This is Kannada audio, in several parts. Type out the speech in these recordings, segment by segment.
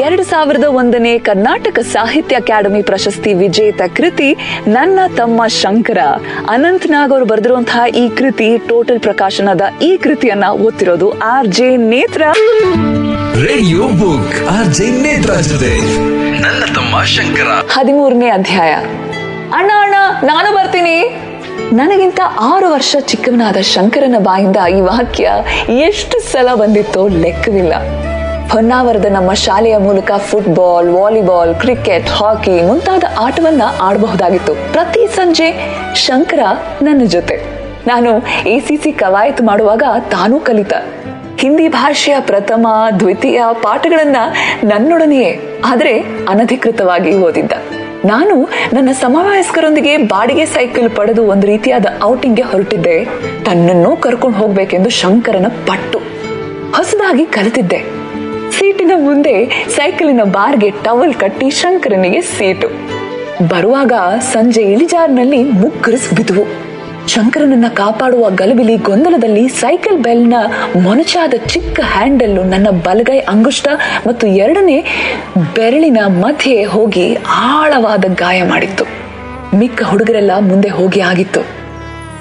ಎರಡು ಸಾವಿರದ ಒಂದನೇ ಕರ್ನಾಟಕ ಸಾಹಿತ್ಯ ಅಕಾಡೆಮಿ ಪ್ರಶಸ್ತಿ ವಿಜೇತ ಕೃತಿ ನನ್ನ ತಮ್ಮ ಶಂಕರ. ಅನಂತನಾಗ್ ಅವರು ಬರೆದಿರುವಂತಹ ಈ ಕೃತಿ ಟೋಟಲ್ ಪ್ರಕಾಶನದ ಈ ಕೃತಿಯನ್ನ ಓದ್ತಿರೋದು R J Nethra. Radio book R J Nethra ನನ್ನ ತಮ್ಮ ಶಂಕರ. ಹದಿಮೂರನೇ ಅಧ್ಯಾಯ. ಅಣ್ಣ ಅಣ್ಣ ನಾನು ಬರ್ತೀನಿ. ನನಗಿಂತ ಆರು ವರ್ಷ ಚಿಕ್ಕವನಾದ ಶಂಕರನ ಬಾಯಿಂದ ಈ ವಾಕ್ಯ ಎಷ್ಟು ಸಲ ಬಂದಿತ್ತೋ ಲೆಕ್ಕವಿಲ್ಲ. ಹೊನ್ನಾವರದ ನಮ್ಮ ಶಾಲೆಯ ಮೂಲಕ ಫುಟ್ಬಾಲ್ ವಾಲಿಬಾಲ್ ಕ್ರಿಕೆಟ್ ಹಾಕಿ ಮುಂತಾದ ಆಟವನ್ನ ಆಡಬಹುದಾಗಿತ್ತು. ಪ್ರತಿ ಸಂಜೆ ಶಂಕರ ನನ್ನ ಜೊತೆ. ನಾನು ಎ ಸಿ ಸಿ ಕವಾಯತು ಮಾಡುವಾಗ ತಾನೂ ಕಲಿತ. ಹಿಂದಿ ಭಾಷೆಯ ಪ್ರಥಮ, ದ್ವಿತೀಯ ಪಾಠಗಳನ್ನ ನನ್ನೊಡನೆಯೇ, ಆದರೆ ಅನಧಿಕೃತವಾಗಿ ಓದಿದ್ದ. ನಾನು ನನ್ನ ಸಮವಯಸ್ಕರೊಂದಿಗೆ ಬಾಡಿಗೆ ಸೈಕಲ್ ಪಡೆದು ಒಂದು ರೀತಿಯಾದ ಔಟಿಂಗ್ಗೆ ಹೊರಟಿದ್ದೆ. ತನ್ನನ್ನು ಕರ್ಕೊಂಡು ಹೋಗ್ಬೇಕೆಂದು ಶಂಕರನ ಪಟ್ಟು. ಹೊಸದಾಗಿ ಕಲಿತಿದ್ದೆ. ಸೀಟಿನ ಮುಂದೆ ಸೈಕಲಿನ ಬಾರ್ಗೆ ಟವಲ್ ಕಟ್ಟಿ ಶಂಕರನಿಗೆ ಸೀಟು. ಬರುವಾಗ ಸಂಜೆ ಇಳಿಜಾರ್ನಲ್ಲಿ ಮುಗ್ಗರಿಸ್ ಬಿದ್ವು ಶಂಕರನನ್ನ ಕಾಪಾಡುವ ಗಲಬಿಲಿ ಗೊಂದಲದಲ್ಲಿ ಸೈಕಲ್ ಬೆಲ್ನ ಮೊನಚಾದ ಚಿಕ್ಕ ಹ್ಯಾಂಡಲ್ಲು ನನ್ನ ಬಲಗೈ ಅಂಗುಷ್ಟ ಮತ್ತು ಎರಡನೇ ಬೆರಳಿನ ಮಧ್ಯೆ ಹೋಗಿ ಆಳವಾದ ಗಾಯ ಮಾಡಿತ್ತು. ಮಿಕ್ಕ ಹುಡುಗರೆಲ್ಲ ಮುಂದೆ ಹೋಗಿ ಆಗಿತ್ತು.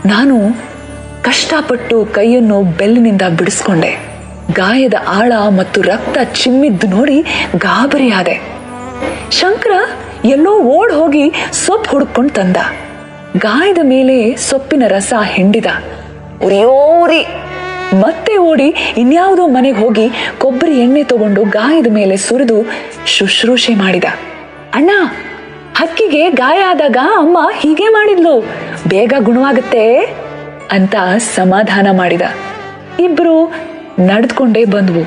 ನಾನು ಕಷ್ಟಪಟ್ಟು ಕೈಯನ್ನು ಬೆಲ್ಲಿನಿಂದ ಬಿಡಿಸ್ಕೊಂಡೆ. ಗಾಯದ ಆಳ ಮತ್ತು ರಕ್ತ ಚಿಮ್ಮಿದ್ದು ನೋಡಿ ಗಾಬರಿಯಾದೆ. ಶಂಕರ ಎಲ್ಲೋ ಓಡ್ ಹೋಗಿ ಸೊಪ್ಪು ಹುಡುಕೊಂಡು ತಂದ. ಗಾಯದ ಮೇಲೆ ಸೊಪ್ಪಿನ ರಸ ಹಿಂಡಿದ. ಉರಿಯೋರಿ ಮತ್ತೆ ಓಡಿ ಇನ್ಯಾವುದೋ ಮನೆಗೆ ಹೋಗಿ ಕೊಬ್ಬರಿ ಎಣ್ಣೆ ತಗೊಂಡು ಗಾಯದ ಮೇಲೆ ಸುರಿದು ಶುಶ್ರೂಷೆ ಮಾಡಿದ. ಅಣ್ಣ, ಹಕ್ಕಿಗೆ ಗಾಯ ಆದಾಗ ಅಮ್ಮ ಹೀಗೆ ಮಾಡಿದ್ಲು. ಬೇಗ ಗುಣವಾಗುತ್ತೆ ಅಂತ ಸಮಾಧಾನ ಮಾಡಿದ. ಇಬ್ರು ನಡೆದುಕೊಂಡೇ ಬಂದ್ವು.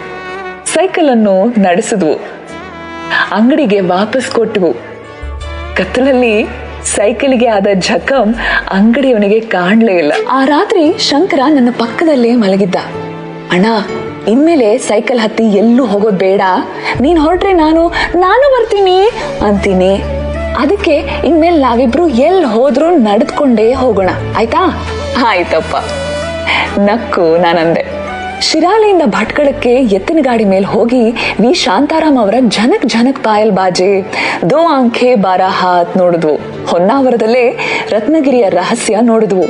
ಸೈಕಲ್ ಅನ್ನು ನಡೆಸಿದ್ವು. ಅಂಗಡಿಗೆ ವಾಪಸ್ ಕೊಟ್ಟವು. ಕತ್ತಲಲ್ಲಿ ಸೈಕಲ್ಗೆ ಆದ ಜಖಂ ಅಂಗಡಿಯವನಿಗೆ ಕಾಣ್ಲೇ ಇಲ್ಲ. ಆ ರಾತ್ರಿ ಶಂಕರ ನನ್ನ ಪಕ್ಕದಲ್ಲೇ ಮಲಗಿದ್ದ. ಅಣ್ಣ, ಇನ್ಮೇಲೆ ಸೈಕಲ್ ಹತ್ತಿ ಎಲ್ಲೂ ಹೋಗೋದ್ ಬೇಡ. ನೀನ್ ಹೊರಟ್ರೆ ನಾನು ನಾನು ಬರ್ತೀನಿ, ಅಂತೀನಿ. ಅದಕ್ಕೆ ಇನ್ಮೇಲೆ ನಾವಿಬ್ರು ಎಲ್ಲಿ ಹೋದ್ರೂ ನಡೆದುಕೊಂಡೇ ಹೋಗೋಣ. ಆಯ್ತಾ? ಆಯ್ತಪ್ಪ. ನಕ್ಕು ನಾನಂದೆ. ಶಿರಾಲೆಯಿಂದ ಭಟ್ಕಳಕ್ಕೆ ಎತ್ತಿನ ಗಾಡಿ ಮೇಲೆ ಹೋಗಿ ವಿ. ಶಾಂತಾರಾಮ್ ಅವರ ಜನಕ್ ಜನಕ್ ಪಾಯಲ್ ಬಾಜೆ ದೋ ಆಂಖೆ ಬಾರ ಹಾತ್ ನೋಡಿದ್ವು. ಹೊನ್ನಾವರದಲ್ಲೇ ರತ್ನಗಿರಿಯ ರಹಸ್ಯ ನೋಡಿದ್ವು.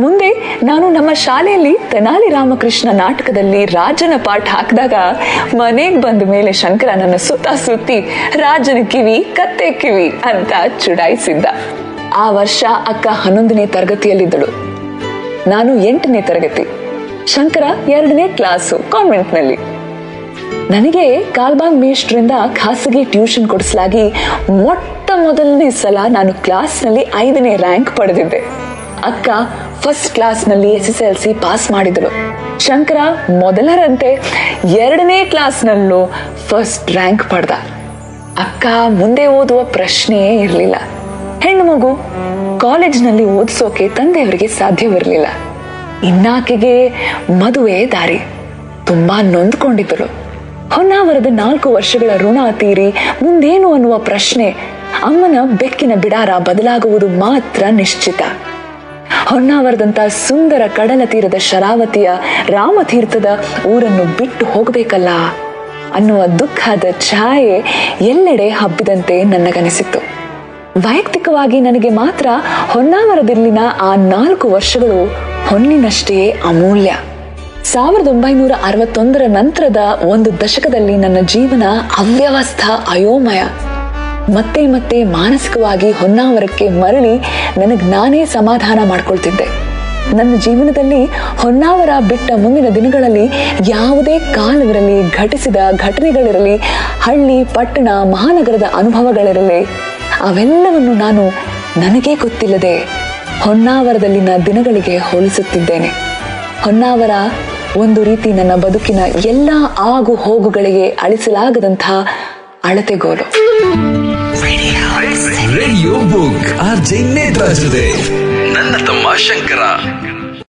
ಮುಂದೆ ನಾನು ನಮ್ಮ ಶಾಲೆಯಲ್ಲಿ ತೆನಾಲಿ ರಾಮಕೃಷ್ಣ ನಾಟಕದಲ್ಲಿ ರಾಜನ ಪಾಠ ಹಾಕಿದಾಗ ಮನೆಗೆ ಬಂದ ಮೇಲೆ ಶಂಕರ ನನ್ನ ಸುತ್ತ ಸುತ್ತಿ, ರಾಜನ ಕಿವಿ, ಕತ್ತೆ ಕಿವಿ ಅಂತ ಚುಡಾಯಿಸಿದ್ದ. ಆ ವರ್ಷ ಅಕ್ಕ ಹನ್ನೊಂದನೇ ತರಗತಿಯಲ್ಲಿದ್ದಳು. ನಾನು ಎಂಟನೇ ತರಗತಿ. ಶಂಕರ ಎರಡನೇ ಕ್ಲಾಸು ಕಾನ್ವೆಂಟ್ನಲ್ಲಿ. ನನಗೆ ಕಾಲ್ಬಾಗ್ ಮೇಷ್ಟ್ರಿಂದ ಖಾಸಗಿ ಟ್ಯೂಷನ್ ಕೊಡಿಸಲಾಗಿ ಮೊಟ್ಟ ಮೊದಲನೇ ಸಲ ನಾನು ಕ್ಲಾಸ್ನಲ್ಲಿ ಐದನೇ ರ್ಯಾಂಕ್ ಪಡೆದಿದ್ದೆ. ಅಕ್ಕ ಫಸ್ಟ್ ಕ್ಲಾಸ್ನಲ್ಲಿ S S L C pass ಮಾಡಿದಳು ಶಂಕರ ಮೊದಲರಂತೆ ಎರಡನೇ ಕ್ಲಾಸ್ನಲ್ಲೂ ಫಸ್ಟ್ ರ್ಯಾಂಕ್ ಪಡೆದ. ಅಕ್ಕ ಮುಂದೆ ಓದುವ ಪ್ರಶ್ನೆಯೇ ಇರಲಿಲ್ಲ. ಹೆಣ್ಣು ಮಗು ಕಾಲೇಜ್ನಲ್ಲಿ ಓದಿಸೋಕೆ ತಂದೆಯವರಿಗೆ ಸಾಧ್ಯವಿರಲಿಲ್ಲ. ಇನ್ನಾಕೆಗೆ ಮದುವೆ ದಾರಿ ತುಂಬಾ ನೊಂದ್ಕೊಂಡಿದ್ದಳು ಹೊನ್ನಾವರದ ನಾಲ್ಕು ವರ್ಷಗಳ ಋಣ ತೀರಿ ಮುಂದೇನು ಅನ್ನುವ ಪ್ರಶ್ನೆ ಅಮ್ಮನ ಬೆಕ್ಕಿನ ಬಿಡಾರ ಬದಲಾಗುವುದು ಮಾತ್ರ ನಿಶ್ಚಿತ. ಹೊನ್ನಾವರದಂತ ಸುಂದರ ಕಡಲ ತೀರದ ಶರಾವತಿಯ ರಾಮತೀರ್ಥದ ಊರನ್ನು ಬಿಟ್ಟು ಹೋಗಬೇಕಲ್ಲ ಅನ್ನುವ ದುಃಖದ ಛಾಯೆ ಎಲ್ಲೆಡೆ ಹಬ್ಬಿದಂತೆ ನನಗನಿಸಿತ್ತು. ವೈಯಕ್ತಿಕವಾಗಿ ನನಗೆ ಮಾತ್ರ ಹೊನ್ನಾವರದಲ್ಲಿನ ಆ ನಾಲ್ಕು ವರ್ಷಗಳು ಹೊನ್ನಿನಷ್ಟೇ ಅಮೂಲ್ಯ. ಸಾವಿರದ ಒಂಬೈನೂರ ಅರವತ್ತೊಂದರ ನಂತರದ ಒಂದು ದಶಕದಲ್ಲಿ ನನ್ನ ಜೀವನ ಅವ್ಯವಸ್ಥ ಅಯೋಮಯ. ಮತ್ತೆ ಮತ್ತೆ ಮಾನಸಿಕವಾಗಿ ಹೊನ್ನಾವರಕ್ಕೆ ಮರಳಿ ನನಗೆ ನಾನೇ ಸಮಾಧಾನ ಮಾಡ್ಕೊಳ್ತಿದ್ದೆ. ನನ್ನ ಜೀವನದಲ್ಲಿ ಹೊನ್ನಾವರ ಬಿಟ್ಟ ಮುಂದಿನ ದಿನಗಳಲ್ಲಿ ಯಾವುದೇ ಕಾಲವಿರಲಿ, ಘಟಿಸಿದ ಘಟನೆಗಳಿರಲಿ, ಹಳ್ಳಿ, ಪಟ್ಟಣ, ಮಹಾನಗರದ ಅನುಭವಗಳಿರಲಿ, ಅವೆಲ್ಲವನ್ನು ನಾನು ನನಗೇ ಗೊತ್ತಿಲ್ಲದೆ ಹೊನ್ನಾವರದಲ್ಲಿನ ದಿನಗಳಿಗೆ ಹೋಲಿಸುತ್ತಿದ್ದೇನೆ. ಹೊನ್ನಾವರ ಒಂದು ರೀತಿ ನನ್ನ ಬದುಕಿನ ಎಲ್ಲ ಆಗು ಹೋಗುಗಳಿಗೆ ಅಳಿಸಲಾಗದಂತಹ ಅಳತೆಗೋಲು ರೇಡಿಯೋ ಬುಕ್ ಆರ್ ನನ್ನ ತಮ್ಮ ಶಂಕರ.